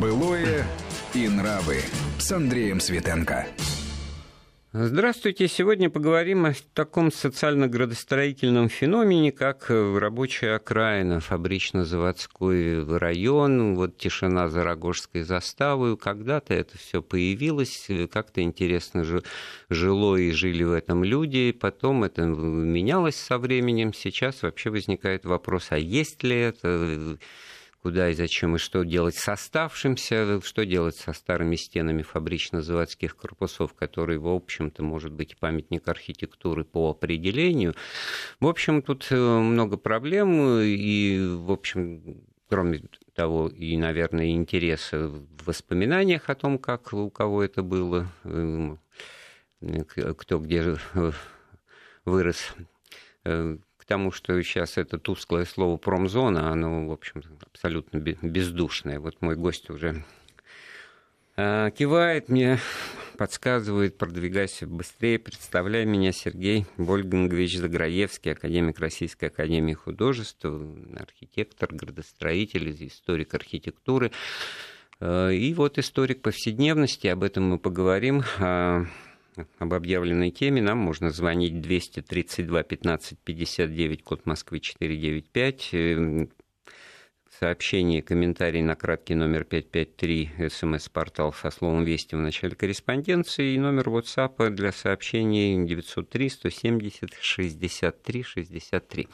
Былое и нравы с Андреем Светенко. Здравствуйте. Сегодня поговорим о таком социально-градостроительном феномене, как рабочая окраина, фабрично-заводской район, вот тишина за Рогожской заставой. Когда-то это все появилось, как-то интересно жило и жили в этом люди. Потом это менялось со временем. Сейчас вообще возникает вопрос, а есть ли это куда и зачем, и что делать с оставшимся, что делать со старыми стенами фабрично-заводских корпусов, которые, в общем-то, может быть, памятник архитектуры по определению. В общем, тут э, много проблем, и, в общем, кроме того, и, наверное, интереса в воспоминаниях о том, как у кого это было, э, кто где вырос э, тому, что сейчас это тусклое слово промзона, оно, в общем, абсолютно бездушное. Вот мой гость уже а, кивает мне, подсказывает, продвигайся быстрее, представляй меня, Сергей Вольгангович Заграевский, академик Российской Академии Художеств, архитектор, градостроитель, историк архитектуры. А, и вот историк повседневности, об этом мы поговорим. Об объявленной теме, нам можно звонить 232 15 59, код Москвы 495. Сообщение, комментарий на краткий номер 553, смс-портал со словом «Вести» в начале корреспонденции и номер WhatsApp для сообщений 903 170 63 63.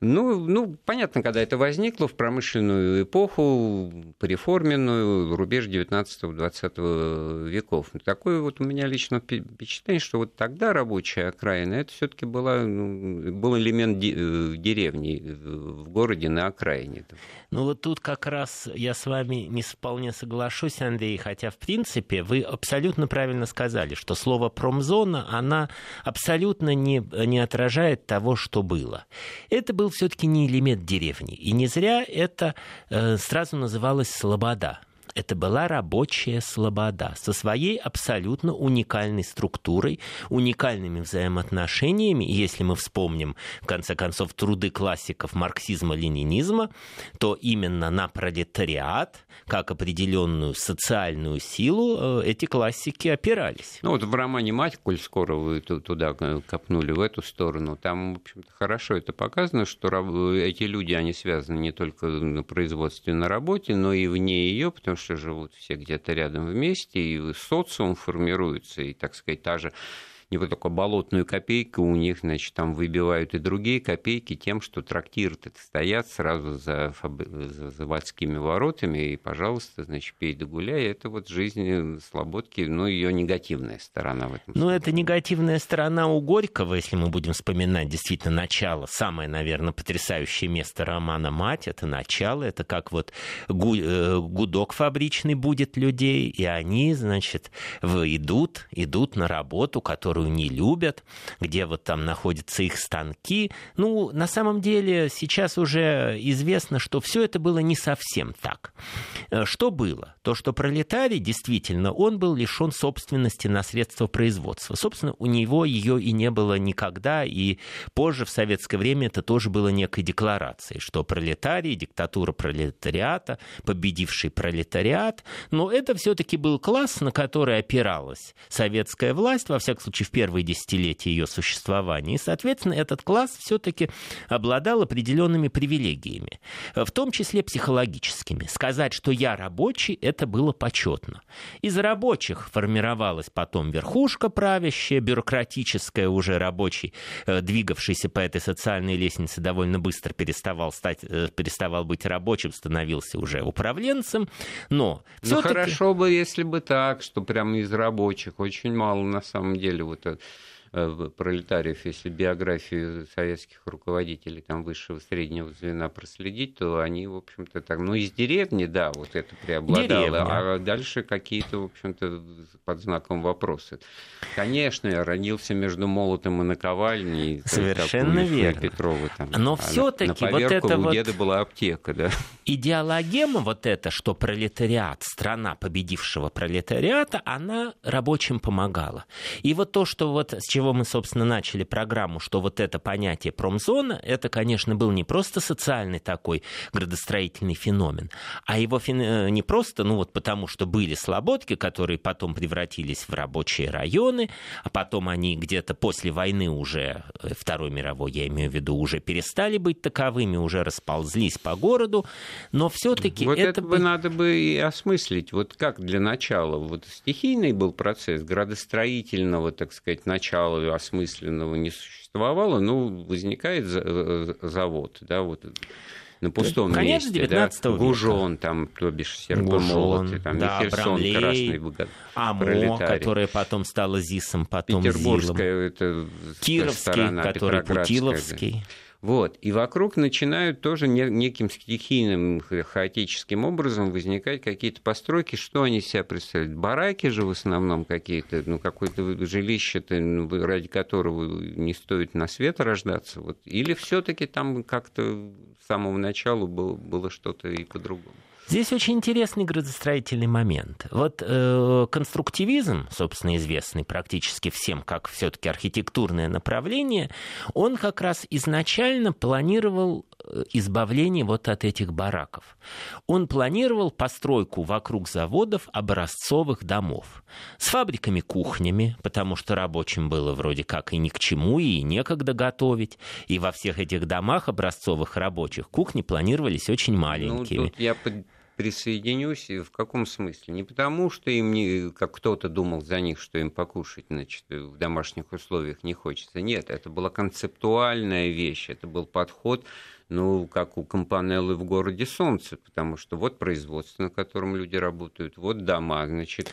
Ну, ну, понятно, когда это возникло в промышленную эпоху, преформенную, рубеж 19-20 веков. Такое вот у меня лично впечатление, что вот тогда рабочая окраина, это все таки была, ну, был элемент э, деревни в городе на окраине. Ну вот тут как раз я с вами не вполне соглашусь, Андрей, хотя в принципе вы абсолютно правильно сказали, что слово промзона, она абсолютно не, не отражает того, что было. Это был все-таки не элемент деревни. И не зря это э, сразу называлось «слобода» это была рабочая слобода со своей абсолютно уникальной структурой, уникальными взаимоотношениями. Если мы вспомним, в конце концов, труды классиков марксизма-ленинизма, то именно на пролетариат, как определенную социальную силу, э, эти классики опирались. Ну вот в романе «Мать», коль скоро вы туда копнули, в эту сторону, там, в общем-то, хорошо это показано, что эти люди, они связаны не только на производстве, на работе, но и вне ее, потому что что живут все где-то рядом вместе, и социум формируется, и, так сказать, та же не вот такую болотную копейку, у них, значит, там выбивают и другие копейки тем, что трактиры стоят сразу за, за заводскими воротами, и, пожалуйста, значит, пей да гуляй. Это вот жизнь слободки, ну, ее негативная сторона в этом. Ну, это негативная сторона у Горького, если мы будем вспоминать действительно начало, самое, наверное, потрясающее место романа «Мать», это начало, это как вот э, гудок фабричный будет людей, и они, значит, идут, идут на работу, которую которую не любят, где вот там находятся их станки. Ну, на самом деле сейчас уже известно, что все это было не совсем так. Э, что было? То, что пролетарий действительно, он был лишен собственности на средства производства. Собственно, у него ее и не было никогда, и позже в советское время это тоже было некой декларацией, что пролетарий, диктатура пролетариата, победивший пролетариат, но это все-таки был класс, на который опиралась советская власть, во всяком случае в первые десятилетия ее существования. И, соответственно, этот класс все-таки обладал определенными привилегиями, в том числе психологическими. Сказать, что я рабочий, это было почетно. Из рабочих формировалась потом верхушка правящая, бюрократическая уже рабочий, э, двигавшийся по этой социальной лестнице довольно быстро переставал, стать, э, переставал быть рабочим, становился уже управленцем. Но ну, хорошо бы, если бы так, что прямо из рабочих очень мало на самом деле вот Э, пролетариев, если биографию советских руководителей там высшего среднего звена проследить, то они, в общем-то, так, ну, из деревни, да, вот это преобладало, Деревня. а дальше какие-то, в общем-то, под знаком вопроса. Конечно, я родился между молотом и наковальней. Совершенно верно. Петрова, там, Но а все-таки вот это у вот... деда была аптека, да. Идеологема вот эта, что пролетариат, страна победившего пролетариата, она рабочим помогала. И вот то, что вот с чего чего мы, собственно, начали программу, что вот это понятие промзона, это, конечно, был не просто социальный такой градостроительный феномен, а его фен... Э, не просто, ну вот потому что были слободки, которые потом превратились в рабочие районы, а потом они где-то после войны уже, э, Второй мировой, я имею в виду, уже перестали быть таковыми, уже расползлись по городу, но все-таки вот это... это бы надо бы и осмыслить. Вот как для начала, вот стихийный был процесс градостроительного, так сказать, начала осмысленного не существовало, ну, возникает э, завод, да, вот на пустом Конец месте. 19 да, века. Гужон, там, то бишь, серпомолоты, там, да, Херсон, Брамлей, Красный Богат, АМО, пролетарий. которая потом стала ЗИСом, потом Петербургская, ЗИЛом. это Кировский, сторона, который Петроградская, да. Вот. И вокруг начинают тоже не- неким стихийным, ха- хаотическим образом возникать какие-то постройки. Что они из себя представляют? Бараки же в основном какие-то, ну, какое-то жилище-то, ну, ради которого не стоит на свет рождаться. Вот. Или все таки там как-то с самого начала было, было что-то и по-другому? Здесь очень интересный градостроительный момент. Вот э, конструктивизм, собственно, известный практически всем как все-таки архитектурное направление, он как раз изначально планировал э, избавление вот от этих бараков. Он планировал постройку вокруг заводов образцовых домов с фабриками-кухнями, потому что рабочим было вроде как и ни к чему, и некогда готовить. И во всех этих домах образцовых рабочих кухни планировались очень маленькими. Ну, тут я под- присоединюсь. В каком смысле? Не потому, что им, не, как кто-то думал за них, что им покушать значит, в домашних условиях не хочется. Нет, это была концептуальная вещь, это был подход, ну, как у Компанеллы в городе Солнце, потому что вот производство, на котором люди работают, вот дома, значит,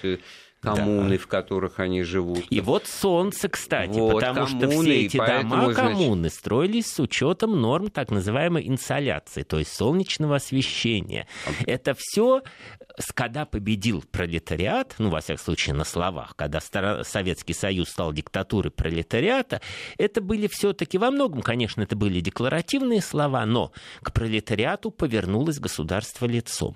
коммуны, в которых они живут. И вот солнце, кстати, Вот, потому что коммуны, все и эти дома значит- коммуны строились с учетом норм так называемой инсоляции, то есть солнечного освещения. Это все, когда победил пролетариат, ну, во всяком случае, на словах, когда Советский Союз стал диктатурой пролетариата, это были все-таки во многом, конечно, это были декларативные слова, но к пролетариату повернулось государство лицом.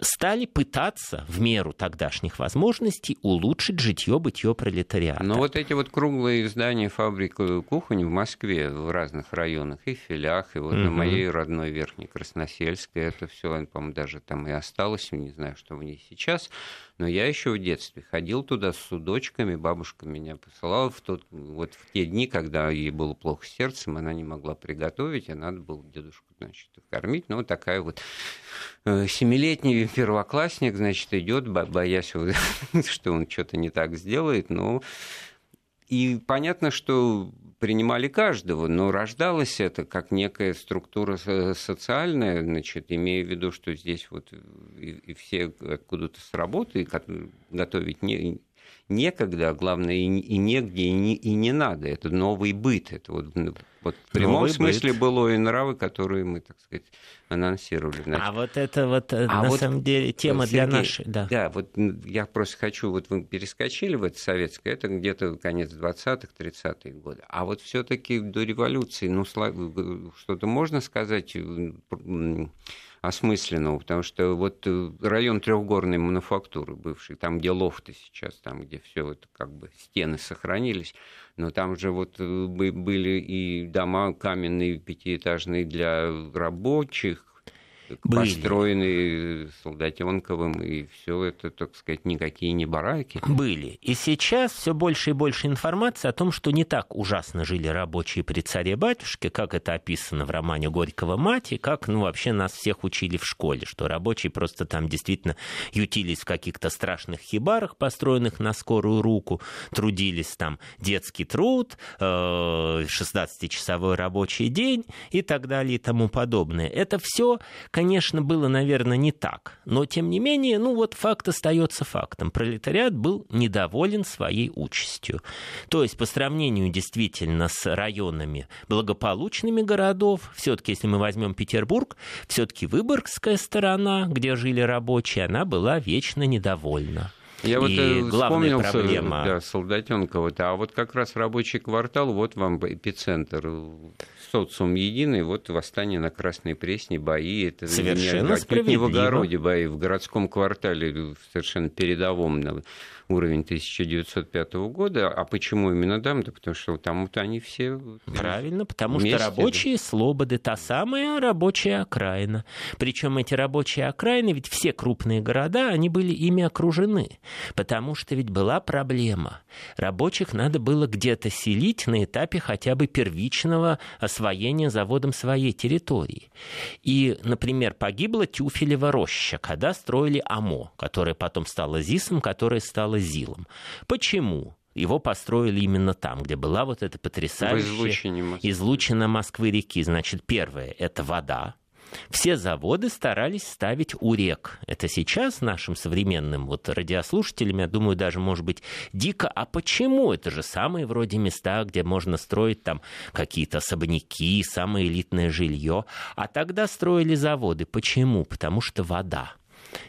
Стали пытаться в меру тогдашних возможностей улучшить житье-бытье пролетариата. Но вот эти вот круглые здания фабрик кухонь в Москве в разных районах и филях, и вот на Мгм. моей родной Верхней Красносельской это все, по-моему, даже там и осталось, не знаю, что в ней сейчас. Но я еще в детстве ходил туда с судочками, бабушка меня посылала в тот, вот в те дни, когда ей было плохо сердцем, она не могла приготовить, и надо было дедушку, значит, кормить. Ну, такая вот э, семилетний первоклассник, значит, идет, бо- боясь, что он что-то не так сделает, но и понятно, что принимали каждого, но рождалось это как некая структура со- социальная, значит, имея в виду, что здесь вот и, и все откуда-то с работы готовить не, некогда, а главное и, и негде, и не, и не надо. Это новый быт. Это вот, ну, вот в прямом Новый смысле быт. было и нравы, которые мы, так сказать, анонсировали. Значит, А вот это вот э, А на вот, самом деле тема для Сергей, нашей, да. Да, вот я просто хочу, вот вы перескочили в это советское, это где-то конец 20-х, 30-е годы. А вот все таки до революции, ну, г- что-то можно сказать м, осмысленного, потому что вот э, район трехгорной мануфактуры бывший, там, где лофты сейчас, там, где все вот как бы стены сохранились, но там же вот э, бы- были и дома каменные пятиэтажные для рабочих, Были. построенные Солдатенковым, и все это, так сказать, никакие не бараки. Были. И сейчас все больше и больше информации о том, что не так ужасно жили рабочие при царе-батюшке, как это описано в романе Горького «Мать», и как ну, вообще нас всех учили в школе, что рабочие просто там действительно ютились в каких-то страшных хибарах, построенных на скорую руку, трудились там детский труд, э, 16-часовой рабочий день и так далее и тому подобное. Это все, конечно, было, наверное, не так. Но, тем не менее, ну вот факт остается фактом. Пролетариат был недоволен своей участью. То есть, по сравнению действительно с районами благополучными городов, все-таки, если мы возьмем Петербург, все-таки Выборгская сторона, где жили рабочие, она была вечно недовольна. Я вот И э, главная вспомнил проблема- да, Солдатенкова, а вот как раз рабочий квартал, вот вам эпицентр, социум единый, вот восстание на Красной Пресне, бои, это Совершенно не, отнюдь не в справедливо. огороде бои, в городском квартале, в совершенно передовом. Уровень 1905 года. А почему именно там? Да потому что там вот они все... Правильно, потому вместе, что рабочие да. слободы, та самая рабочая окраина. Причем эти рабочие окраины, ведь все крупные города, они были ими окружены. Потому что ведь была проблема. Рабочих надо было где-то селить на этапе хотя бы первичного освоения заводом своей территории. И, например, погибла Тюфелева роща, когда строили АМО, которое потом стало ЗИСом, которое стало ЗИЛом. Почему? Его построили именно там, где была вот эта потрясающая излучина Москвы-реки. Значит, первое – это вода, все заводы старались ставить у рек. Это сейчас нашим современным вот радиослушателям, я думаю, даже может быть дико. А почему? Это же самые вроде места, где можно строить там какие-то особняки, самое элитное жилье. А тогда строили заводы. Почему? Потому что вода.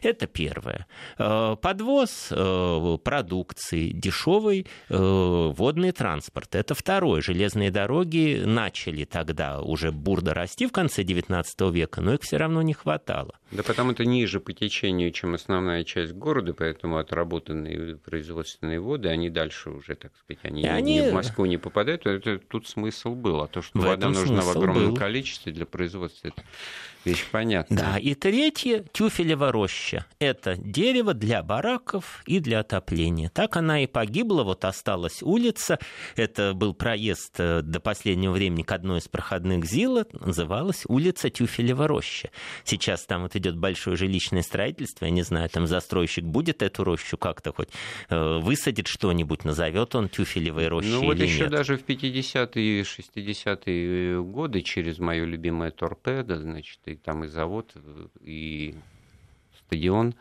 Это первое. Э, подвоз э, продукции, дешевый э, водный транспорт. Это второе. Железные дороги начали тогда уже бурно расти в конце XIX века, но их все равно не хватало. Да потому это ниже по течению, чем основная часть города, поэтому отработанные производственные воды, они дальше уже, так сказать, они, они... в Москву не попадают. Это, тут смысл был. А то, что в вода нужна в огромном был. количестве для производства, это вещь понятная. Да, и третье, тюфелева роща. Это дерево для бараков и для отопления. Так она и погибла, вот осталась улица. Это был проезд э, до последнего времени к одной из проходных ЗИЛа, называлась улица Тюфелева роща. Сейчас там вот идет большое жилищное строительство, я не знаю, там застройщик будет эту рощу как-то хоть э, высадит что-нибудь, назовет он Тюфелевой рощей Ну вот или еще нет. даже в 50-е и 60-е годы через мое любимое торпедо, значит, там и завод, и стадион,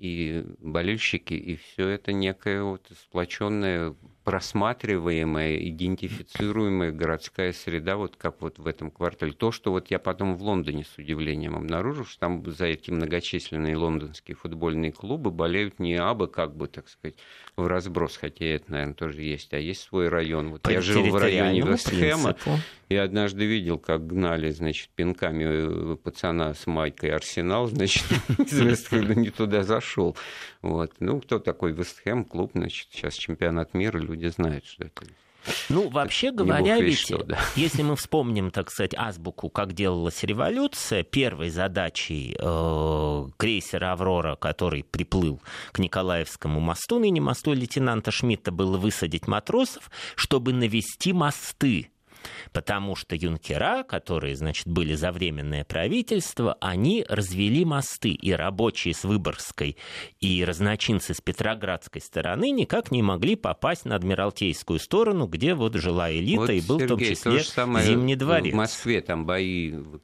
и болельщики, и все это некая вот сплоченная просматриваемая, идентифицируемая городская среда, вот как вот в этом квартале. То, что вот я потом в Лондоне с удивлением обнаружил, что там за эти многочисленные лондонские футбольные клубы болеют не абы как бы, так сказать, в разброс, хотя это, наверное, тоже есть, а есть свой район. Вот По я жил в районе Вестхэма, и однажды видел, как гнали, значит, пинками пацана с майкой Арсенал, значит, из Вестхэма не туда зашел. Вот. Ну, кто такой Вестхэм, клуб, значит, сейчас чемпионат мира, люди знают, что это. Ну, вообще говоря, ведь, что, да. если мы вспомним, так сказать, азбуку, как делалась революция, первой задачей э, крейсера «Аврора», который приплыл к Николаевскому мосту, ныне мосту лейтенанта Шмидта, было высадить матросов, чтобы навести мосты потому что юнкера, которые, значит, были за временное правительство, они развели мосты, и рабочие с Выборгской и разночинцы с Петроградской стороны никак не могли попасть на Адмиралтейскую сторону, где вот жила элита, вот, и был Сергей, в том числе самое Зимний дворец. В Москве там бои в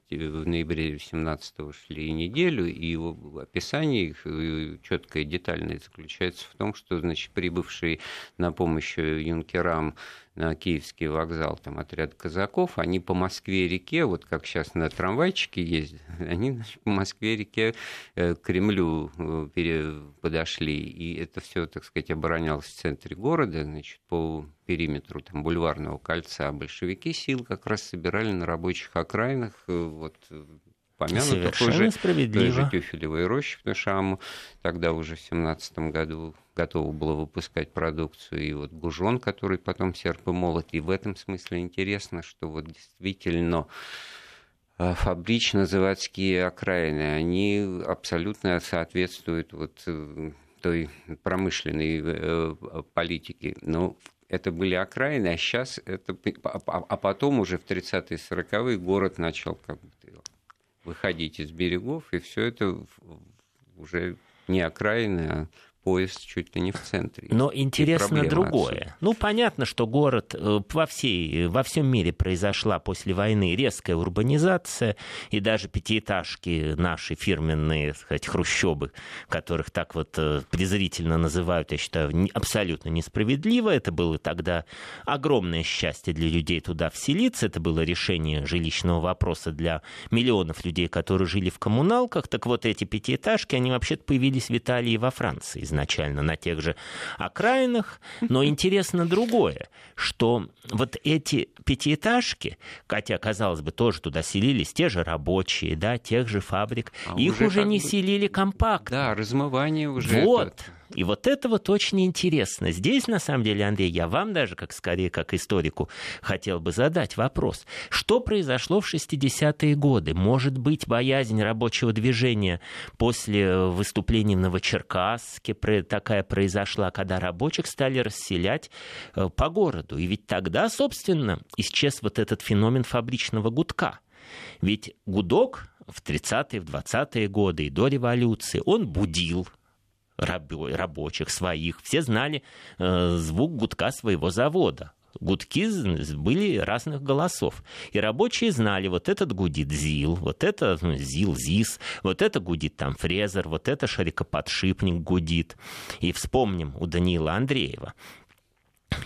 ноябре 17-го шли неделю, и в описании их э, четкое и детальное заключается в том, что, значит, прибывшие на помощь юнкерам Киевский вокзал, там отряд казаков, они по Москве-реке, вот как сейчас на трамвайчике ездят, они по Москве-реке э, к Кремлю э, подошли, и это все, так сказать, оборонялось в центре города, значит, по периметру там, бульварного кольца. Большевики сил как раз собирали на рабочих окраинах, э, вот помянутых уже справедливо. Тюфелевой рощи, потому что АМ тогда уже в 17 году готово было выпускать продукцию, и вот Гужон, который потом серп и молот. И в этом смысле интересно, что вот действительно э, фабрично-заводские окраины, они абсолютно соответствуют вот э, той промышленной э, политике. Но это были окраины, а сейчас это... А потом уже в 30-е 40-е город начал как бы выходить из берегов, и все это уже не окраины, а поезд чуть ли не в центре. Но интересно другое. Отсюда. Ну, понятно, что город э, во, всей, во всем мире произошла после войны резкая урбанизация, и даже пятиэтажки наши фирменные, так сказать, хрущобы, которых так вот э, презрительно называют, я считаю, абсолютно несправедливо. Это было тогда огромное счастье для людей туда вселиться. Это было решение жилищного вопроса для миллионов людей, которые жили в коммуналках. Так вот, эти пятиэтажки, они вообще-то появились в Италии и во Франции изначально на тех же окраинах. Но интересно другое, что вот эти пятиэтажки, хотя, казалось бы, тоже туда селились те же рабочие, да, тех же фабрик, а их уже, уже не бы... селили компактно. Да, размывание уже. Вот. Это И вот это вот очень интересно. Здесь, на самом деле, Андрей, я вам даже, как скорее, как историку, хотел бы задать вопрос. Что произошло в 60-е годы? Может быть, боязнь рабочего движения после выступлений в Новочеркасске такая произошла, когда рабочих стали расселять э, по городу. И ведь тогда, собственно, исчез вот этот феномен фабричного гудка. Ведь гудок в 30-е, в 20-е годы и до революции, он будил рабочих своих. Все знали э, звук гудка своего завода. Гудки были разных голосов. И рабочие знали, вот этот гудит ЗИЛ, вот это ну, ЗИЛ, ЗИС, вот это гудит там фрезер, вот это шарикоподшипник гудит. И вспомним у Даниила Андреева,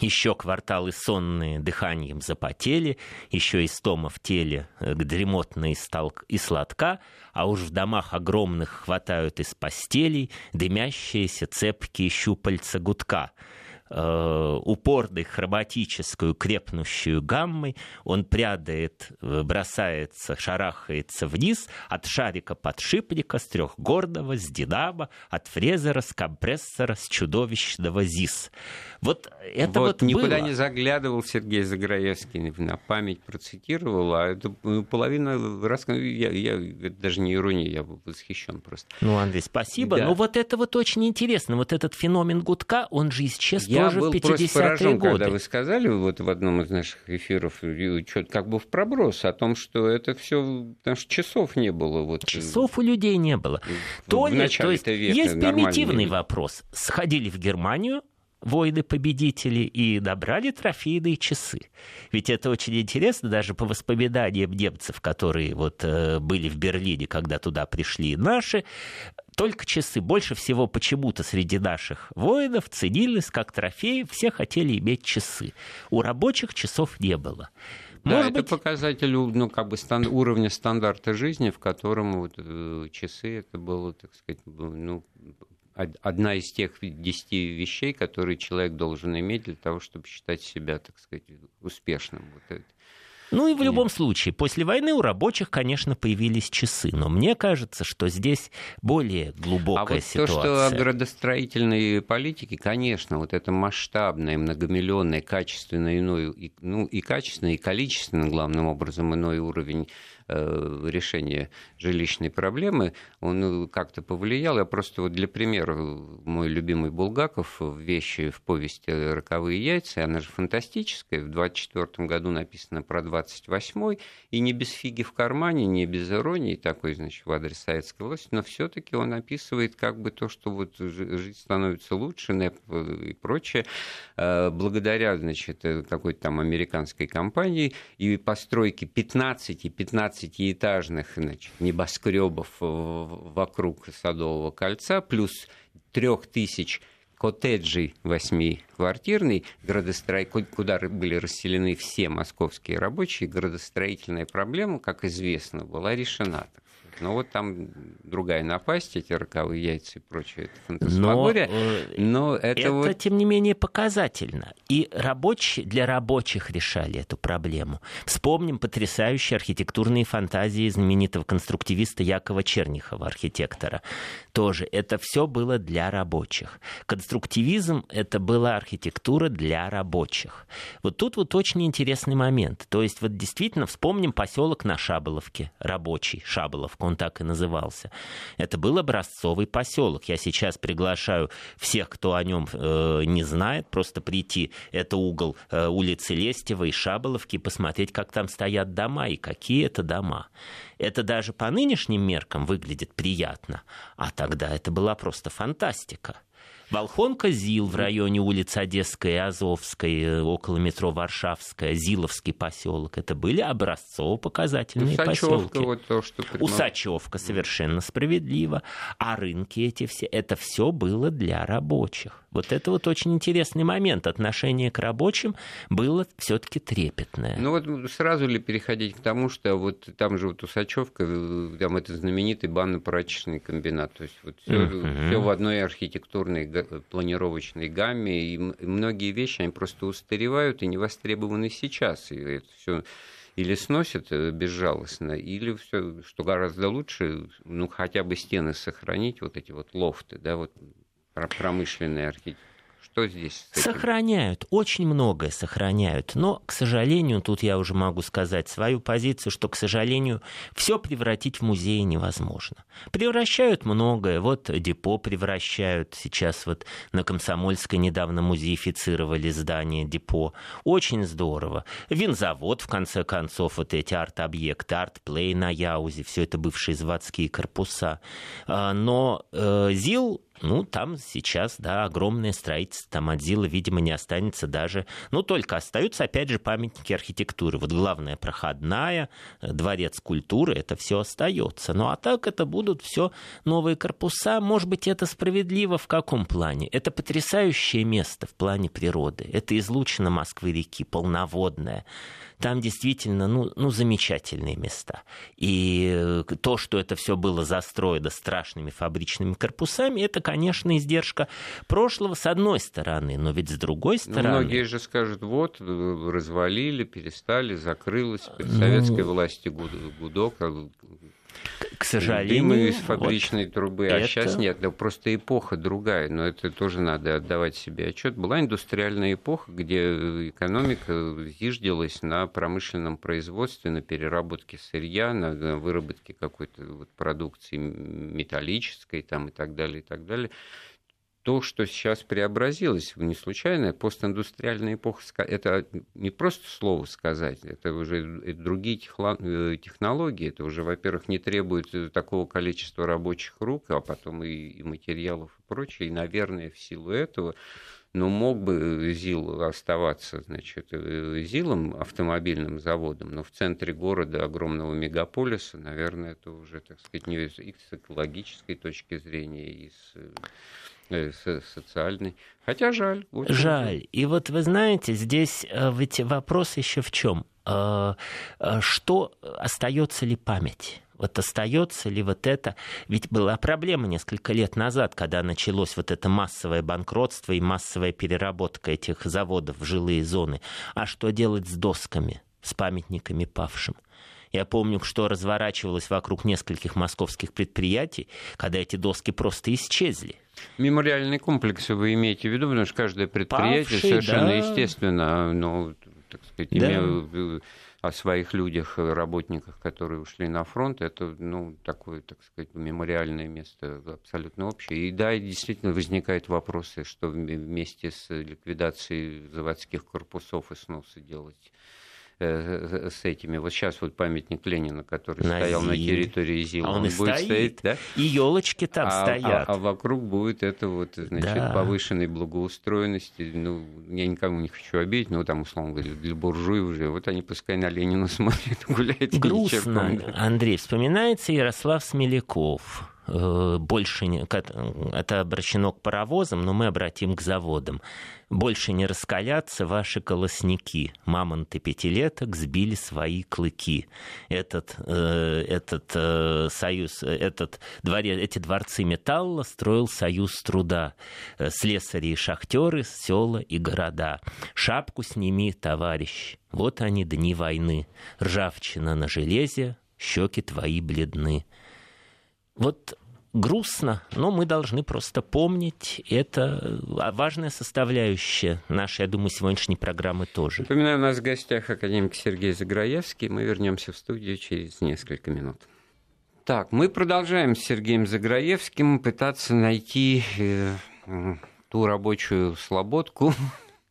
еще кварталы сонные дыханием запотели, еще истома в теле э, дремотно и, стал, и сладка, а уж в домах огромных хватают из постелей дымящиеся цепкие щупальца гудка — э, упорной хроматическую крепнущую гаммой, он прядает, э, бросается, шарахается вниз от шарика подшипника с трехгорного, с динамо, от фрезера, с компрессора, с чудовищного ЗИС. Вот это вот, вот никуда было. не заглядывал Сергей Заграевский, на память процитировал, а это ну, половина рассказа, я, я, это даже не ирония, я восхищен просто. Ну, Андрей, спасибо. Да. Но вот это вот очень интересно, вот этот феномен гудка, он же исчез я тоже был 50-е поражен, годы. когда вы сказали вот в одном из наших эфиров, как бы в проброс о том, что это все, потому что часов не было. Вот, часов у людей не было. В, то, в ли, то есть века есть примитивный вопрос. Сходили в Германию, воины-победители и добрали трофейные часы. Ведь это очень интересно, даже по воспоминаниям немцев, которые вот э, были в Берлине, когда туда пришли наши, только часы. Больше всего почему-то среди наших воинов ценились как трофей, все хотели иметь часы. У рабочих часов не было. Да, Может это быть... показатель ну, как бы стан- уровня стандарта жизни, в котором вот, э, часы это было, так сказать, ну, одна из тех десяти вещей, которые человек должен иметь для того, чтобы считать себя, так сказать, успешным. Вот это. Ну и в любом случае, после войны у рабочих, конечно, появились часы, но мне кажется, что здесь более глубокая а вот ситуация. То, что о градостроительной политике, конечно, вот это масштабное, многомиллионное, качественное иной, ну и качественное, и количественно, главным образом, иной уровень решения жилищной проблемы, он как-то повлиял. Я просто вот для примера, мой любимый Булгаков в вещи в повести «Роковые яйца», она же фантастическая, в 24 году написана про 28-й, и не без фиги в кармане, не без иронии такой, значит, в адрес советской власти, но все таки он описывает как бы то, что вот жизнь становится лучше и прочее, э, благодаря, значит, какой-то там американской компании и постройке 15 15 15-этажных значит, небоскребов вокруг Садового кольца, плюс трех тысяч коттеджей восьмиквартирный, градостро... куда были расселены все московские рабочие, градостроительная проблема, как известно, была решена. Но вот там другая напасть, эти роковые яйца и прочее, это фантасмагория. Но, э, но это, это вот... тем не менее, показательно. И рабочие, для рабочих решали эту проблему. Вспомним потрясающие архитектурные фантазии знаменитого конструктивиста Якова Чернихова, архитектора. Тоже это все было для рабочих. Конструктивизм — это была архитектура для рабочих. Вот тут вот очень интересный момент. То есть вот действительно вспомним поселок на Шаболовке, рабочий Шаболовка, он так и назывался. Это был образцовый поселок. Я сейчас приглашаю всех, кто о нем э, не знает, просто прийти. Это угол э, улицы Лестева и Шаболовки, посмотреть, как там стоят дома и какие это дома. Это даже по нынешним меркам выглядит приятно, а тогда это была просто фантастика. Волхонка Зил в районе улицы Одесской и Азовской, э, около метро Варшавская, Зиловский поселок. Это были образцово-показательные поселки. Вот то, что Усачевка совершенно справедливо. А рынки эти все, это все было для рабочих. Вот это вот очень интересный момент. Отношение к рабочим было все-таки трепетное. Ну вот сразу ли переходить к тому, что вот там же вот Усачевка, э, там это знаменитый банно-прачечный комбинат. То есть вот все, uh-huh. все в одной архитектурной планировочной гамме, и многие вещи, они просто устаревают и не востребованы сейчас. И это все или сносят э, безжалостно, или все, что гораздо лучше, ну, хотя бы стены сохранить, вот эти вот лофты, да, вот промышленной архитектуры? Что здесь? Сохраняют, очень многое сохраняют. Но, к сожалению, тут я уже могу сказать свою позицию, что, к сожалению, все превратить в музей невозможно. Превращают многое. Вот депо превращают. Сейчас вот на Комсомольской недавно музеифицировали здание депо. Очень здорово. Винзавод, в конце концов, вот эти арт-объекты, арт-плей на Яузе, все это бывшие заводские корпуса. А, но э, ЗИЛ ну, там сейчас, да, огромное строительство, там от ЗИЛа, видимо, не останется даже, ну, только остаются, опять же, памятники архитектуры. Вот главная проходная, э, дворец культуры, это все остается. Ну, а так это будут все новые корпуса. Может быть, это справедливо в каком плане? Это потрясающее место в плане природы. Это излучина Москвы-реки, полноводная там действительно ну, ну, замечательные места. И э, то, что это все было застроено страшными фабричными корпусами, это, конечно, издержка прошлого с одной стороны, но ведь с другой ну, стороны... Многие же скажут, вот, э, развалили, перестали, закрылось, при ну... советской власти гудок, а к сожалению. из фабричной вот трубы, это... а сейчас нет. Да просто эпоха другая, но это тоже надо отдавать себе отчет. Была индустриальная эпоха, где экономика зиждилась на промышленном производстве, на переработке сырья, на выработке какой-то вот продукции металлической там, и так далее, и так далее то, что сейчас преобразилось, не случайно, постиндустриальная эпоха, это не просто слово сказать, это уже другие э, технологии, это уже, во-первых, не требует э, такого количества рабочих рук, а потом и, материалов и прочее, и, наверное, в силу этого но мог бы ЗИЛ оставаться значит, э, ЗИЛом, автомобильным заводом, но в центре города, огромного мегаполиса, наверное, это уже, так сказать, не и с экологической точки зрения, и с Э, социальный. Хотя жаль. Жаль. И вот вы знаете, здесь э, ведь вопрос еще в чем? Э, что остается ли память? Вот остается ли вот это? Ведь была проблема несколько лет назад, когда началось вот это массовое банкротство и массовая переработка этих заводов в жилые зоны. А что делать с досками, с памятниками павшим? Я помню, что разворачивалось вокруг нескольких московских предприятий, когда эти доски просто исчезли. Мемориальный комплекс вы имеете в виду, потому что каждое предприятие Павший, совершенно да. естественно, ну, так сказать, да. имею о своих людях, работниках, которые ушли на фронт, это, ну, такое, так сказать, мемориальное место абсолютно общее. И да, действительно возникают вопросы, что вместе с ликвидацией заводских корпусов и сноса делать Э, с этими. Вот сейчас вот памятник Ленина, который на стоял Зиле. на территории ЗИЛа, а он, он будет стоит, стоять, да? И елочки там а, стоят. А, а вокруг будет это вот, значит, да. повышенной благоустроенности. Ну, я никому не хочу обидеть, но там, условно говоря, для буржуев уже. Вот они пускай на Ленина смотрят, гуляют. Грустно, Андрей. Вспоминается Ярослав Смеляков Э, больше не, это обращено к паровозам, но мы обратим к заводам. Больше не раскалятся ваши колосники. Мамонты пятилеток сбили свои клыки. Этот, э, этот э, союз, этот дворец, эти дворцы металла строил союз труда. Слесари и шахтеры, села и города. Шапку сними, товарищ. Вот они, дни войны. Ржавчина на железе, щеки твои бледны. Вот грустно, но мы должны просто помнить, это важная составляющая нашей, я думаю, сегодняшней программы тоже. Напоминаю, у нас в гостях академик Сергей Заграевский. Мы вернемся в студию через несколько минут. Так, мы продолжаем с Сергеем Заграевским пытаться найти э, ту рабочую слободку,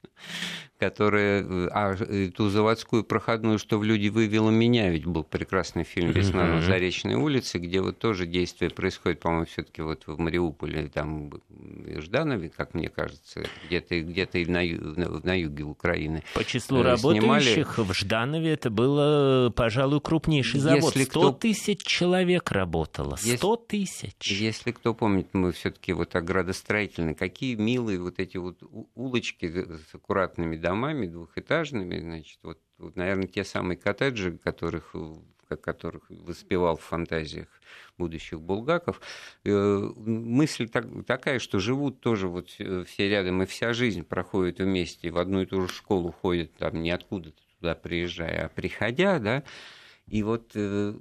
которая, а ту заводскую проходную, что в люди вывело меня, ведь был прекрасный фильм «Весна на Заречной улице», где вот тоже действие происходит, по-моему, все таки вот в Мариуполе, там в Жданове, как мне кажется, где-то где и на, на, на юге Украины. По числу э, работающих снимали... в Жданове это было, пожалуй, крупнейший завод. Если 100 кто... тысяч человек работало, 100 тысяч. Если кто помнит, мы все таки вот о градостроительной, какие милые вот эти вот улочки с аккуратными домами двухэтажными, значит, вот, вот наверное, те самые коттеджи, которых которых воспевал в фантазиях будущих булгаков. Э, мысль так, такая, что живут тоже вот все рядом, и вся жизнь проходит вместе, в одну и ту же школу ходят, там не откуда-то туда приезжая, а приходя, да, и вот э,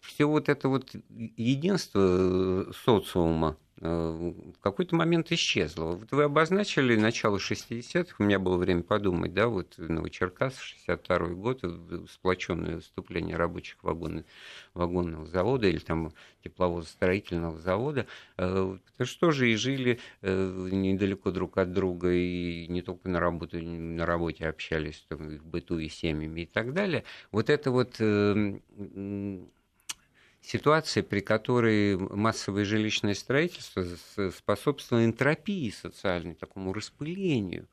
все вот это вот единство э, социума, в какой-то момент исчезла. Вот вы обозначили начало 60-х, у меня было время подумать, да, вот Новочеркасск, 62 год, сплоченное выступление рабочих вагонов, вагонного завода или там тепловозостроительного завода, потому что тоже и жили недалеко друг от друга, и не только на, работу, на работе общались, там, в быту и семьями и так далее. Вот это вот ситуация, при которой массовое жилищное строительство способствовало энтропии социальной, такому распылению.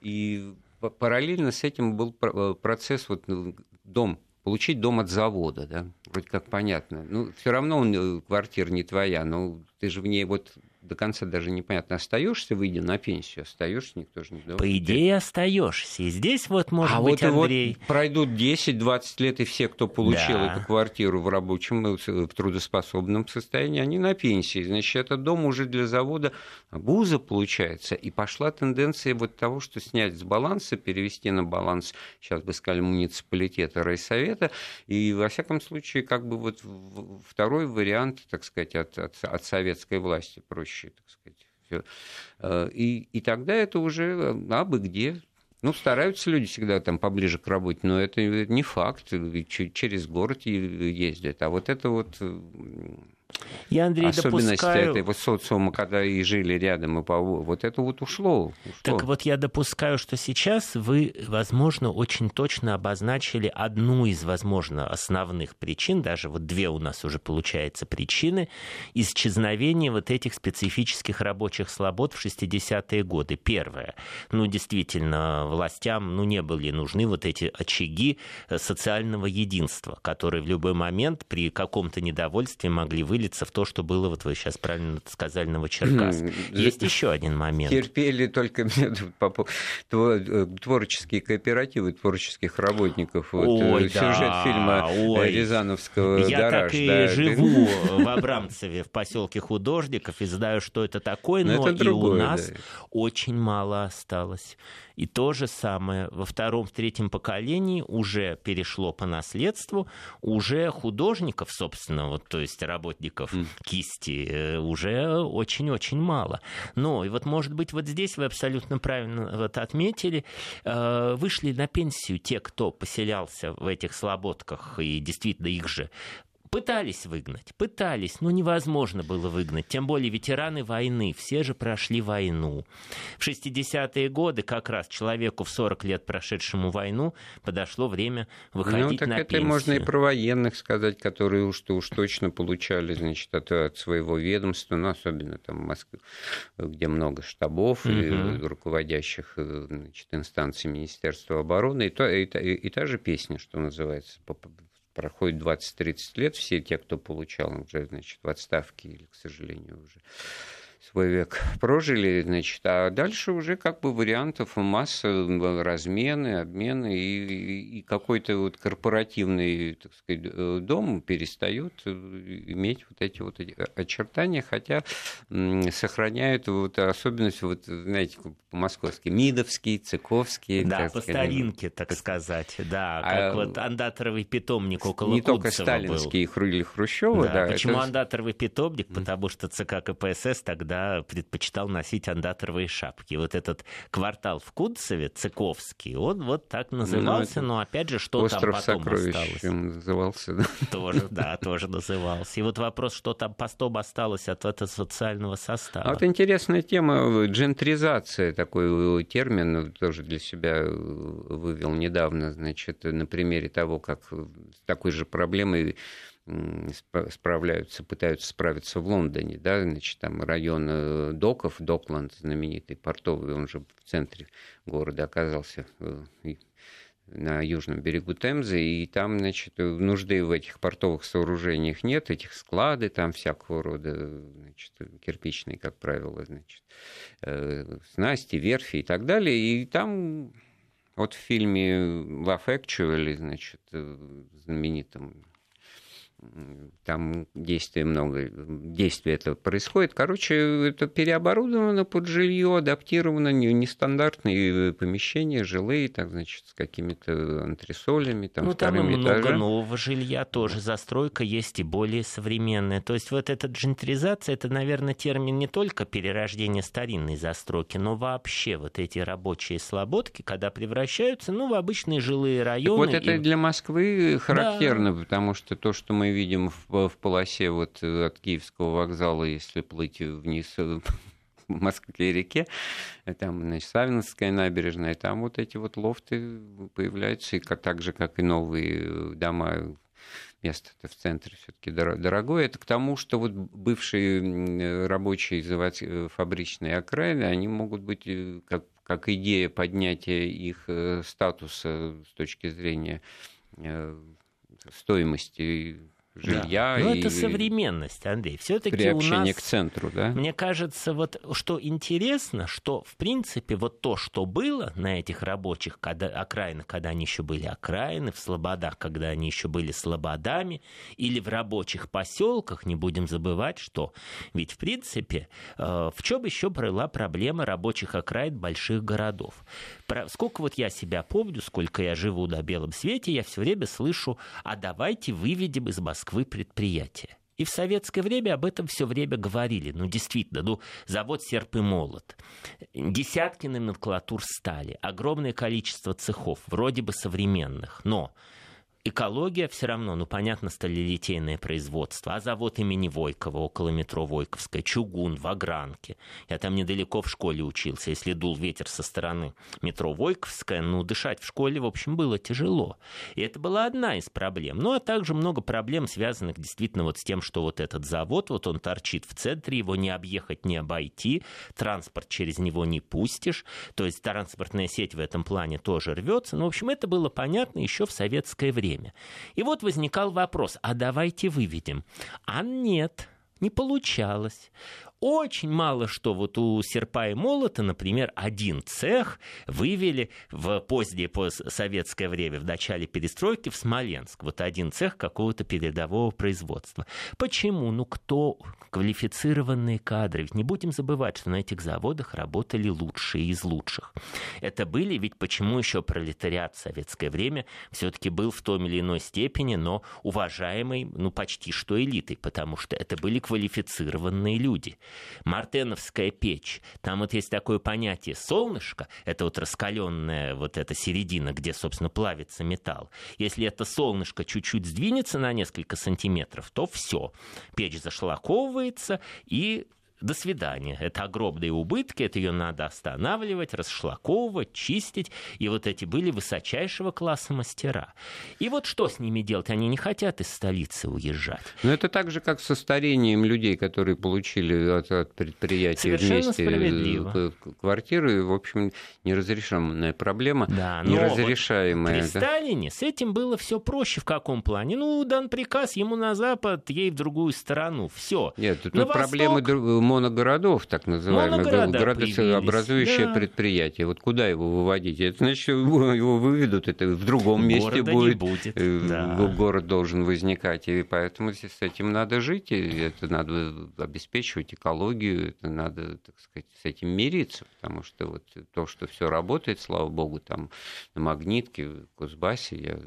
И параллельно с этим был э, процесс вот, ну, дом получить дом от завода, да, вроде как понятно. Ну, все равно он, э, квартира не твоя, но ты же в ней вот до конца даже непонятно, остаешься, выйдя на пенсию, остаешься, никто же не говорит. По идее, остаешься. И здесь вот, может а быть, вот, Андрей... вот пройдут 10-20 лет, и все, кто получил да. эту квартиру в рабочем, э, в трудоспособном состоянии, они на пенсии. Значит, этот дом уже для завода ГУЗа получается. И пошла тенденция вот того, что снять с баланса, перевести на баланс, сейчас бы сказали, муниципалитета, райсовета. И, во всяком случае, как бы вот второй вариант, так сказать, от, от, от советской власти проще проще, так сказать. Всё. Э, и, и тогда это уже э, абы где. Ну, стараются люди всегда там поближе к работе, но это не факт. Через город ездят. А вот это вот я, Андрей, Особенности допускаю... этого социума, когда и жили рядом, и по... вот это вот ушло, ушло. Так вот я допускаю, что сейчас вы, возможно, очень точно обозначили одну из, возможно, основных причин, даже вот две у нас уже получается причины, исчезновения вот этих специфических рабочих слобод в 60-е годы. Первое, ну, действительно, властям ну, не были нужны вот эти очаги э, социального единства, которые в любой момент при каком-то недовольстве могли вылиться в то, что было, вот вы сейчас правильно сказали, Новочеркасск. Есть еще один момент. Терпели только э, творческие кооперативы творческих работников. Вот, э, Ой, сюжет да, фильма ой. Рязановского Я «Гараж». так и да, живу в Абрамцеве, в поселке художников, и знаю, что это такое, но, но это другое, и у нас да. очень мало осталось. И то же самое во втором, в третьем поколении уже перешло по наследству, уже художников, собственно, вот, то есть работников mm. кисти, э, уже очень-очень мало. Но, и вот, может быть, вот здесь вы абсолютно правильно вот отметили, э, вышли на пенсию те, кто поселялся в этих слободках, и действительно их же Пытались выгнать, пытались, но невозможно было выгнать. Тем более ветераны войны, все же прошли войну. В 60-е годы как раз человеку в 40 лет прошедшему войну подошло время выходить ну, так на это пенсию. можно и про военных сказать, которые уж, уж точно получали значит, от, от своего ведомства, ну, особенно там в Москве, где много штабов угу. и руководящих значит, инстанций Министерства обороны. И, то, и, и, и та же песня, что называется, проходит 20-30 лет, все те, кто получал уже, значит, в отставке или, к сожалению, уже свой век прожили, значит, а дальше уже как бы вариантов масса, размены, обмены, и, и какой-то вот корпоративный, так сказать, э, дом перестает э, иметь вот эти вот очертания, хотя сохраняют вот особенность, вот, знаете, по-московски, Мидовский, Цыковский. Да, по старинке, так сказать, да, как а, вот андаторовый питомник около Не только сталинский был. или Хрущева, да. да почему это... андаторовый питомник? Потому что ЦК КПСС тогда предпочитал носить андаторовые шапки. Вот этот квартал в Кунцеве, Цыковский, он вот так назывался, ну, но опять же, что там потом осталось? назывался, да? Тоже, да, тоже назывался. И вот вопрос, что там потом осталось от этого социального состава. А вот интересная тема, джентризация, такой термин, тоже для себя вывел недавно, значит, на примере того, как с такой же проблемой справляются, пытаются справиться в Лондоне, да, значит, там район э, доков, Докланд, знаменитый портовый, он же в центре города оказался э, на южном берегу Темзы, и там, значит, нужды в этих портовых сооружениях нет, этих склады там всякого рода, значит, кирпичные, как правило, значит, э, снасти, верфи и так далее, и там вот в фильме Love Actually, значит, знаменитом там действий много, действий это происходит. Короче, это переоборудовано под жилье, адаптировано, нестандартные помещения, жилые, так, значит, с какими-то антресолями, там, ну, там и много этажа. нового жилья тоже, застройка есть и более современная. То есть вот эта джентризация, это, наверное, термин не только перерождения старинной застройки, но вообще вот эти рабочие слободки, когда превращаются, ну, в обычные жилые районы. Так вот это и... для Москвы характерно, да. потому что то, что мы видим в, в полосе вот э, от Киевского вокзала, если плыть вниз э, Москве-реке, э, там, значит, Савинская набережная, там вот эти вот лофты появляются, и как, так же, как и новые дома место-то в центре все-таки дорогое. Это к тому, что вот бывшие рабочие заводские, фабричные окраины, они могут быть как, как идея поднятия их статуса с точки зрения стоимости жилья. Да. Но и... это современность, Андрей. Все-таки у нас, к центру, да? Мне кажется, вот что интересно, что в принципе вот то, что было на этих рабочих когда, окраинах, когда они еще были окраины, в слободах, когда они еще были слободами, или в рабочих поселках, не будем забывать, что ведь в принципе э, в чем еще была проблема рабочих окраин больших городов. Про, сколько вот я себя помню, сколько я живу на белом свете, я все время слышу, а давайте выведем из Москвы Москвы предприятия. И в советское время об этом все время говорили. Ну, действительно, ну, завод «Серп и молот», десятки номенклатур стали, огромное количество цехов, вроде бы современных, но экология все равно, ну, понятно, сталелитейное производство, а завод имени Войкова около метро Войковская, чугун в Огранке. Я там недалеко в школе учился, если дул ветер со стороны метро Войковская, ну, дышать в школе, в общем, было тяжело. И это была одна из проблем. Ну, а также много проблем, связанных действительно вот с тем, что вот этот завод, вот он торчит в центре, его не объехать, не обойти, транспорт через него не пустишь, то есть транспортная сеть в этом плане тоже рвется. Ну, в общем, это было понятно еще в советское время время. И вот возникал вопрос, а давайте выведем. А нет, не получалось. Очень мало что вот у серпа и молота, например, один цех вывели в позднее постсоветское время, в начале перестройки в Смоленск. Вот один цех какого-то передового производства. Почему? Ну кто? Квалифицированные кадры. Ведь не будем забывать, что на этих заводах работали лучшие из лучших. Это были, ведь почему еще пролетариат в советское время все-таки был в том или иной степени, но уважаемый, ну почти что элитой, потому что это были квалифицированные люди. Мартеновская печь. Там вот есть такое понятие солнышко, это вот раскаленная вот эта середина, где, собственно, плавится металл. Если это солнышко чуть-чуть сдвинется на несколько сантиметров, то все. Печь зашлаковывается и до свидания. Это огромные убытки, это ее надо останавливать, расшлаковывать, чистить. И вот эти были высочайшего класса мастера. И вот что с ними делать? Они не хотят из столицы уезжать. Но это так же, как со старением людей, которые получили от, от предприятия вместе справедливо. квартиры. В общем, неразрешенная проблема. Да, неразрешаемая. Вот при да? Сталине с этим было все проще. В каком плане? Ну, дан приказ ему на запад, ей в другую сторону. Все. Нет, тут проблемы моногородов, так называемые, градообразующее да. предприятие. Вот куда его выводить? Это значит, его, выведут, это в другом месте будет, будет. Э, да. город должен возникать. И поэтому с этим надо жить, и это надо обеспечивать экологию, это надо, так сказать, с этим мириться, потому что вот то, что все работает, слава богу, там на Магнитке, в Кузбассе, я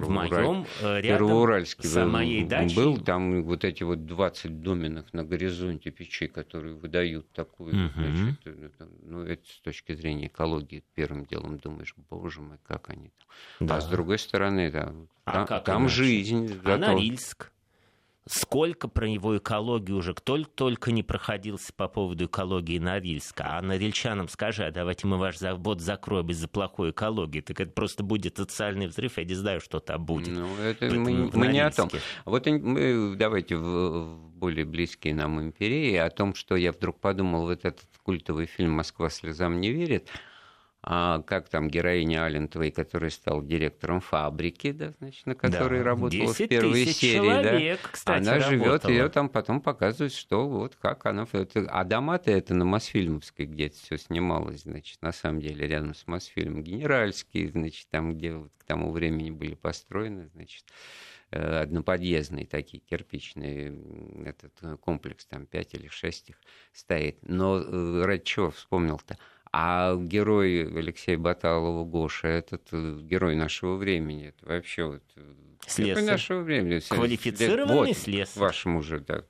в моем э, Первоуральске за моей дачей. был, там вот эти вот 20 доменных на горизонте печей, которые выдают такую, угу. значит, э, ну, это с точки зрения экологии первым делом думаешь, боже мой, как они там. Да. А с другой стороны, да, а там, там жизнь. А Норильск? Сколько про его экологию уже кто только не проходился по поводу экологии Норильска. А норильчанам скажи, а давайте мы ваш завод закроем из-за плохой экологии. Так это просто будет социальный взрыв. Я не знаю, что там будет. Ну, это мы, мы не о том. Вот мы давайте в, в более близкие нам империи о том, что я вдруг подумал, вот этот культовый фильм «Москва слезам не верит», а как там героиня Алентовой, которая стала директором фабрики, да, значит, на которой да, работала в первой серии, человек, да, кстати, она живет, ее там потом показывают, что вот как она, а дома-то это на Мосфильмовской где-то все снималось, значит, на самом деле рядом с Мосфильмом, генеральские, значит, там где вот к тому времени были построены, значит, э, одноподъездные такие кирпичные, этот комплекс, там пять или шесть их стоит. Но ради чего вспомнил-то? А герой Алексея Баталова Гоша, этот герой нашего времени, это вообще вот Слесарь. герой нашего времени. Квалифицированный вот, слесарь. Вашему же, да.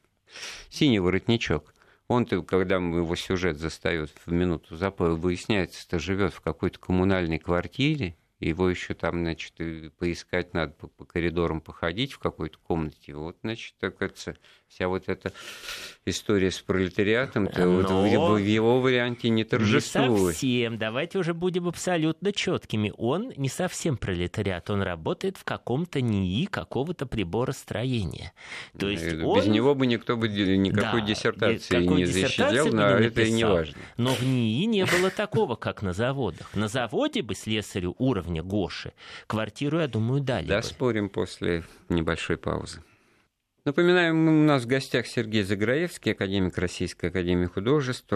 Синий воротничок. Он-то, когда его сюжет застает в минуту запоя, выясняется, что живет в какой-то коммунальной квартире, его еще там, значит, поискать надо, по, по коридорам походить в какой-то комнате. Вот, значит, так это, вся вот эта история с пролетариатом, то вот в, его, в его варианте не торжествует. Не совсем. Давайте уже будем абсолютно четкими. Он не совсем пролетариат, он работает в каком-то НИИ какого-то приборостроения. То есть Без он... него бы никто бы никакой да, диссертации не защитил, но это и не важно. Но в НИИ не было такого, как на заводах. На заводе бы слесарю уровня Гоши квартиру, я думаю, дали Да, спорим после небольшой паузы. Напоминаем, у нас в гостях Сергей Заграевский, академик Российской Академии Художеств,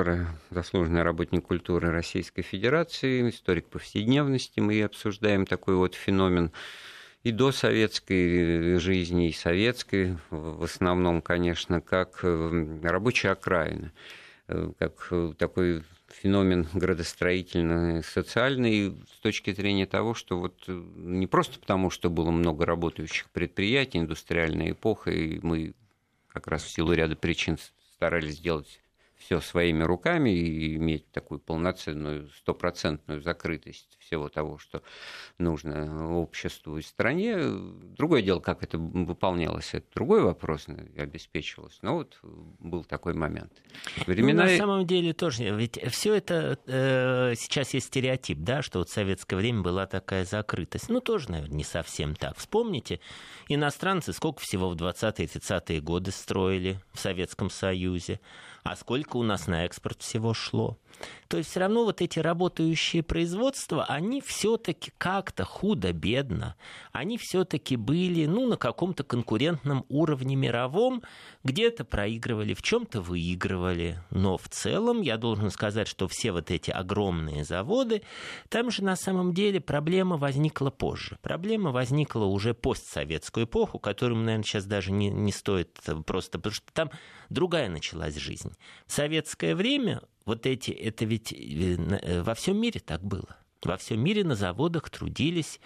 заслуженный работник культуры Российской Федерации, историк повседневности. Мы обсуждаем такой вот феномен и до советской жизни, и советской, в основном, конечно, как э, рабочая окраина, э, как э, такой феномен градостроительный, социальный с точки зрения того, что вот э, не просто потому, что было много работающих предприятий, индустриальная эпоха, и мы как раз в силу ряда причин старались сделать все своими руками и иметь такую полноценную, стопроцентную закрытость всего того, что нужно обществу и стране. Другое дело, как это выполнялось, это другой вопрос, обеспечивалось. Но вот был такой момент. Времена... Ну, на самом деле тоже, ведь все это э, сейчас есть стереотип, да, что вот в советское время была такая закрытость. Ну, тоже, наверное, не совсем так. Вспомните, иностранцы сколько всего в 20-30-е годы строили в Советском Союзе а сколько у нас на экспорт всего шло. То есть все равно вот эти работающие производства, они все-таки как-то худо-бедно, они все-таки были ну, на каком-то конкурентном уровне мировом, где-то проигрывали, в чем-то выигрывали. Но в целом я должен сказать, что все вот эти огромные заводы, там же на самом деле проблема возникла позже. Проблема возникла уже постсоветскую эпоху, которую, наверное, сейчас даже не, не стоит просто, потому что там другая началась жизнь. Советское время вот эти, это ведь э, э, во всем мире так было. Во всем мире на заводах трудились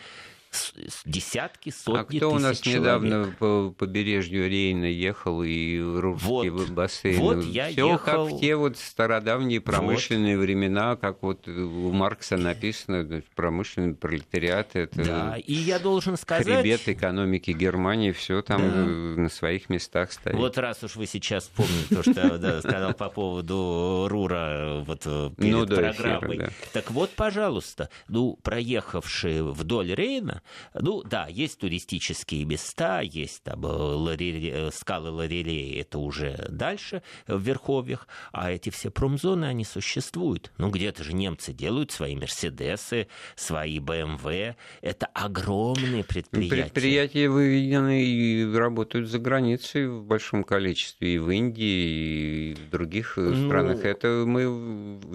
десятки, сотни А кто у нас человек. недавно по побережью Рейна ехал и русские вот, бассейны? Вот я Все ехал... как в те вот стародавние промышленные вот. времена, как вот у Маркса написано, промышленный пролетариат, это да, и я должен сказать... хребет экономики Германии, все там да. на своих местах стоит. Вот раз уж вы сейчас вспомнили то, что сказал по поводу Рура вот э, перед ну, да, программой. Так вот, пожалуйста, ну, проехавшие вдоль Рейна, ну да, есть туристические места, есть там э, э, скалы Лорелей, это уже дальше в Верховьях, а эти все промзоны, они существуют. Ну где-то же немцы делают свои Мерседесы, свои БМВ, это огромные предприятия. Предприятия выведены и работают за границей в большом количестве, и в Индии, и в других э, ну... странах. Это мы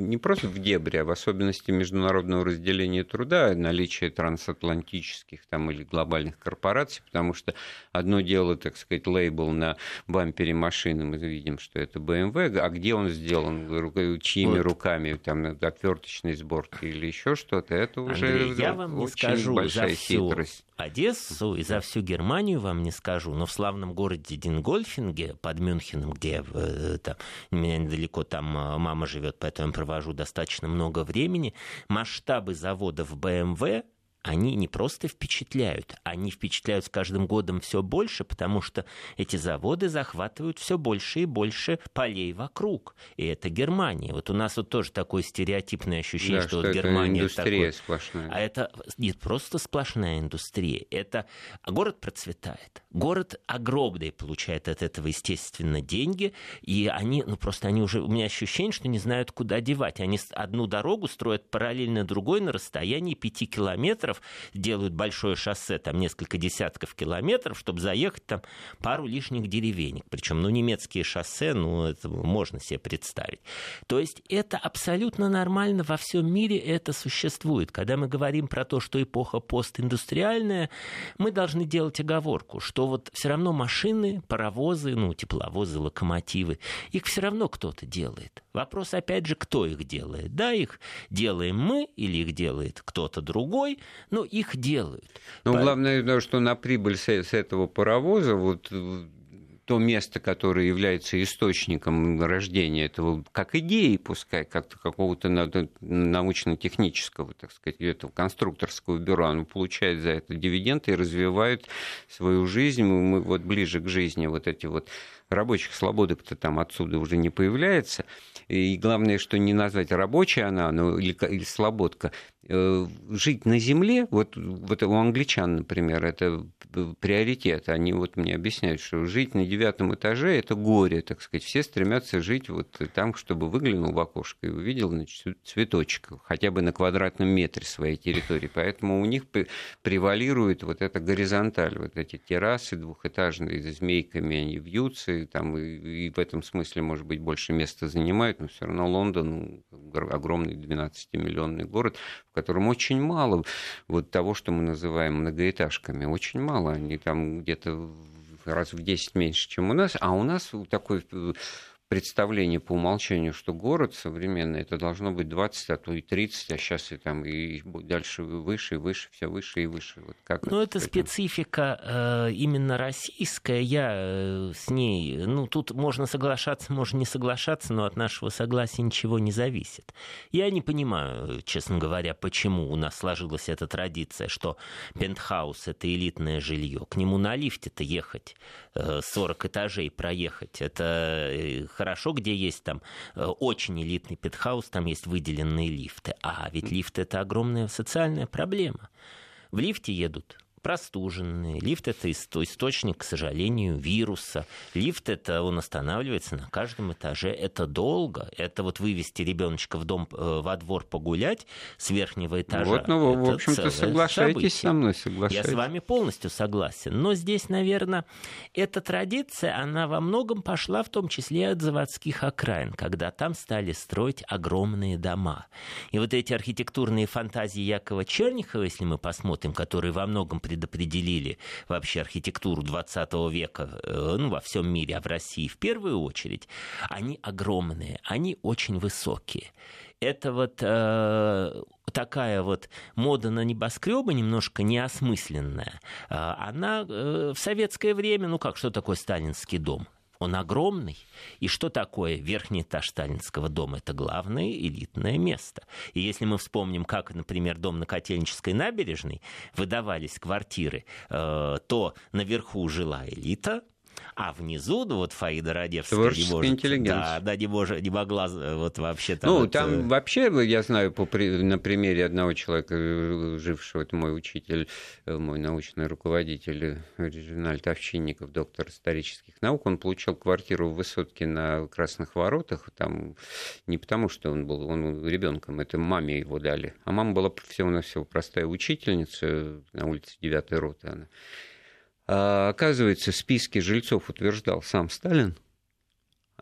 не просто в дебре, а в особенности международного разделения труда, наличие трансатлантических коммерческих там, или глобальных корпораций, потому что одно дело, так сказать, лейбл на бампере машины, мы видим, что это BMW, а где он сделан, чьими вот. руками, там, отверточной сборки или еще что-то, это уже Андрей, я вам не скажу большая за всю хитрость. Одессу и за всю Германию вам не скажу, но в славном городе Дингольфинге под Мюнхеном, где э, там, меня недалеко там э, мама живет, поэтому я провожу достаточно много времени, масштабы заводов BMW они не просто впечатляют, они впечатляют с каждым годом все больше, потому что эти заводы захватывают все больше и больше полей вокруг. И это Германия. Вот у нас вот тоже такое стереотипное ощущение, да, что, что вот это Германия индустрия такой... сплошная. А это не просто сплошная индустрия, это город процветает. Город огромный получает от этого, естественно, деньги, и они, ну просто они уже, у меня ощущение, что не знают, куда девать. Они одну дорогу строят параллельно другой на расстоянии пяти километров, чиновников делают большое шоссе, там несколько десятков километров, чтобы заехать там пару лишних деревенек. Причем, ну, немецкие шоссе, ну, это можно себе представить. То есть это абсолютно нормально, во всем мире это существует. Когда мы говорим про то, что эпоха постиндустриальная, мы должны делать оговорку, что вот все равно машины, паровозы, ну, тепловозы, локомотивы, их все равно кто-то делает. Вопрос, опять же, кто их делает. Да, их делаем мы или их делает кто-то другой, но их делают. Ну, По... главное, что на прибыль с этого паровоза вот то место, которое является источником рождения этого, как идеи, пускай, как какого-то научно-технического, так сказать, этого конструкторского бюро, оно получает за это дивиденды и развивает свою жизнь. Мы вот ближе к жизни вот эти вот рабочих слободок-то там отсюда уже не появляется. И главное, что не назвать рабочая она, ну, или, или слободка, Э, жить на земле, вот, вот у англичан, например, это приоритет. Они вот мне объясняют, что жить на девятом этаже – это горе, так сказать. Все стремятся жить вот там, чтобы выглянул в окошко и увидел значит, цветочек, хотя бы на квадратном метре своей территории. Поэтому у них превалирует вот эта горизонталь, вот эти террасы двухэтажные, змейками они вьются, и, там, и, и в этом смысле, может быть, больше места занимают, но все равно Лондон огромный 12-миллионный город, в котором очень мало вот того, что мы называем многоэтажками. Очень мало. Они там где-то раз в 10 меньше, чем у нас. А у нас такой представление по умолчанию, что город современный, это должно быть 20, а то и 30, а сейчас и там и дальше выше, и выше, все выше и выше. Вот как ну, это, это специфика э, именно российская, я э, с ней, ну, тут можно соглашаться, можно не соглашаться, но от нашего согласия ничего не зависит. Я не понимаю, честно говоря, почему у нас сложилась эта традиция, что пентхаус — это элитное жилье, к нему на лифте-то ехать, э, 40 этажей проехать, это э, хорошо, где есть там э, очень элитный пентхаус, там есть выделенные лифты. А ведь лифт это огромная социальная проблема. В лифте едут простуженные. Лифт – это источник, к сожалению, вируса. Лифт – это он останавливается на каждом этаже. Это долго. Это вот вывести ребеночка в дом, э, во двор погулять с верхнего этажа. Вот, ну, в общем-то, соглашайтесь событие. со мной, соглашайтесь. Я с вами полностью согласен. Но здесь, наверное, эта традиция, она во многом пошла в том числе от заводских окраин, когда там стали строить огромные дома. И вот эти архитектурные фантазии Якова Чернихова, если мы посмотрим, которые во многом пред предопределили вообще архитектуру 20 века э, ну, во всем мире, а в России в первую очередь, они огромные, они очень высокие. Это вот э, такая вот мода на небоскребы немножко неосмысленная. Э, она э, в советское время, ну как, что такое сталинский дом? Он огромный. И что такое верхний этаж Сталинского дома? Это главное элитное место. И если мы вспомним, как, например, дом на Котельнической набережной выдавались квартиры, э, то наверху жила элита, а внизу, ну, вот Фаида Радевская может, интеллигенция. Да, да, не, может, не могла вот вообще там... Ну, вот, там э... вообще, я знаю по, на примере одного человека, э, жившего, это мой учитель, э, мой научный руководитель Режинальд Овчинников, доктор исторических наук, он получил квартиру в высотке на Красных Воротах, там не потому, что он был он ребенком, это маме его дали, а мама была всего-навсего простая учительница на улице 9 роты она. А, оказывается, в списке жильцов утверждал сам Сталин –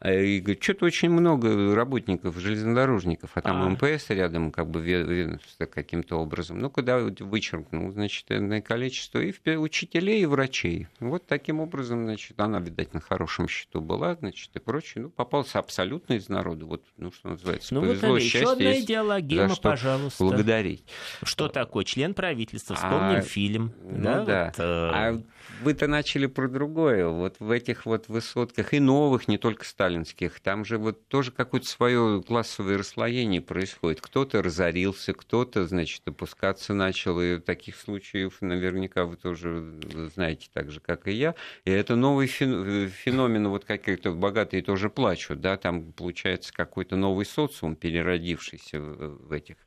и говорит, что-то очень много работников, железнодорожников, а там а. МПС рядом как бы ведомство каким-то образом. Ну, куда вычеркнул, значит, энное количество и учителей, и врачей. Вот таким образом, значит, она, видать, на хорошем счету была, значит, и прочее. Ну, попался абсолютно из народа. Вот, ну, что называется, ну, повезло, вот, счастье. Еще одна идеологема, за что пожалуйста. благодарить. Что такое? Член правительства, вспомним а, фильм. Ну, да. да. Вот, э... А вы-то начали про другое. Вот в этих вот высотках и новых, не только старых, сталинских, там же вот тоже какое-то свое классовое расслоение происходит. Кто-то разорился, кто-то, значит, опускаться начал, и таких случаев наверняка вы тоже знаете так же, как и я. И это новый феномен, вот какие-то богатые тоже плачут, да, там получается какой-то новый социум, переродившийся в этих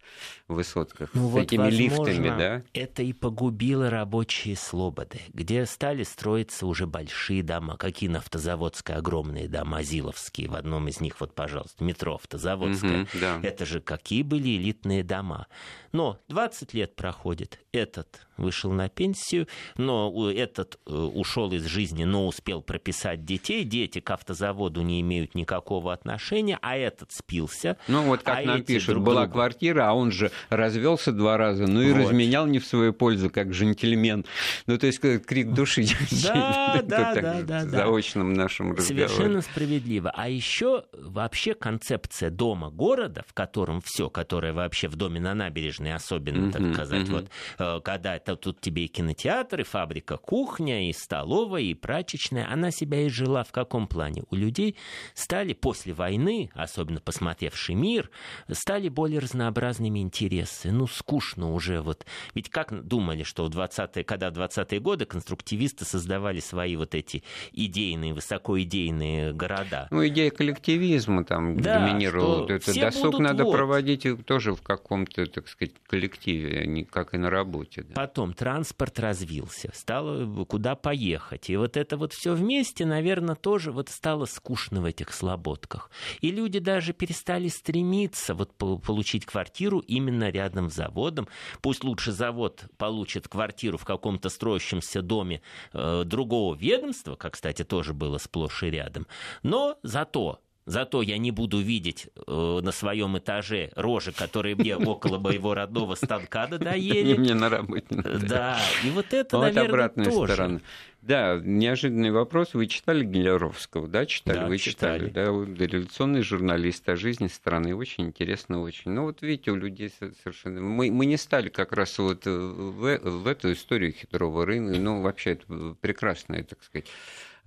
высотках ну, с вот, этими возможно, лифтами, да? Это и погубило рабочие слободы, где стали строиться уже большие дома, какие на автозаводской огромные дома, ЗИЛ Гавриловские, в одном из них, вот, пожалуйста, метро Автозаводская. Угу, да. Это же какие были элитные дома. Но 20 лет проходит, этот вышел на пенсию, но этот э, ушел из жизни, но успел прописать детей, дети к автозаводу не имеют никакого отношения, а этот спился. Ну вот как а нам пишут, друг была другу... квартира, а он же развелся два раза, ну и вот. разменял не в свою пользу, как джентльмен. Ну то есть крик души. Да, да, да, да. Заочном нашем разговоре. Совершенно справедливо. А еще вообще концепция дома города, в котором все, которое вообще в доме на набережной особенно, так сказать, вот, э, когда это тут тебе и кинотеатр, и фабрика, кухня, и столовая, и прачечная, она себя и жила в каком плане? У людей стали после войны, особенно посмотревший мир, стали более разнообразными интересы. Ну, скучно уже вот. Ведь как думали, что в 20-е, когда в 20-е годы конструктивисты создавали свои вот эти идейные, высокоидейные города. Ну, идея коллективизма там да, доминировала. Это досуг надо вот. проводить тоже в каком-то, так сказать, коллективе, а не как и на работе. Да. Потом транспорт развился, стало куда поехать. И вот это вот все вместе, наверное, тоже вот стало скучно в этих слободках. И люди даже перестали стремиться вот получить квартиру именно рядом с заводом. Пусть лучше завод получит квартиру в каком-то строящемся доме э, другого ведомства, как, кстати, тоже было сплошь и рядом. Но зато Зато я не буду видеть э, на своем этаже рожи, которые мне около моего родного станка надоели. Мне на работе. Да, и вот это, наверное, обратная тоже. сторона. Да, неожиданный вопрос. Вы читали Гелеровского, да, читали? Да, Вы читали, читали. да, революционный журналист о жизни страны. Очень интересно, очень. Ну, вот видите, у людей совершенно... Мы, мы не стали как раз вот в, в эту историю хитрого рынка, ну, вообще, это прекрасная, так сказать,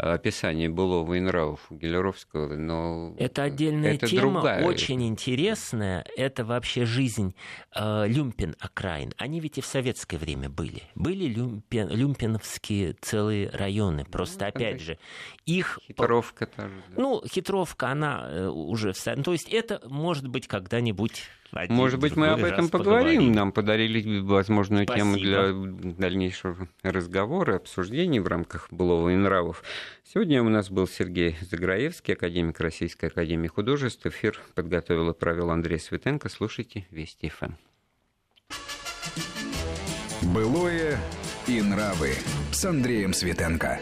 описание былого и нравов Гелеровского, но это отдельная это тема, другая. очень интересная. Это вообще жизнь э, люмпен окраин. Они ведь и в советское время были. Были люмпен, люмпеновские целые районы. Просто, ну, опять же, их... Хитровка тоже. Да. Ну, хитровка, она э, уже... В... То есть это может быть когда-нибудь один, Может быть, мы об этом поговорим. поговорим. Нам подарили возможную Спасибо. тему для дальнейшего разговора, обсуждений в рамках былого и нравов. Сегодня у нас был Сергей Заграевский, академик Российской Академии Художеств. Эфир подготовил и провел Андрей Светенко. Слушайте Вести ФМ. Былое и нравы с Андреем Светенко.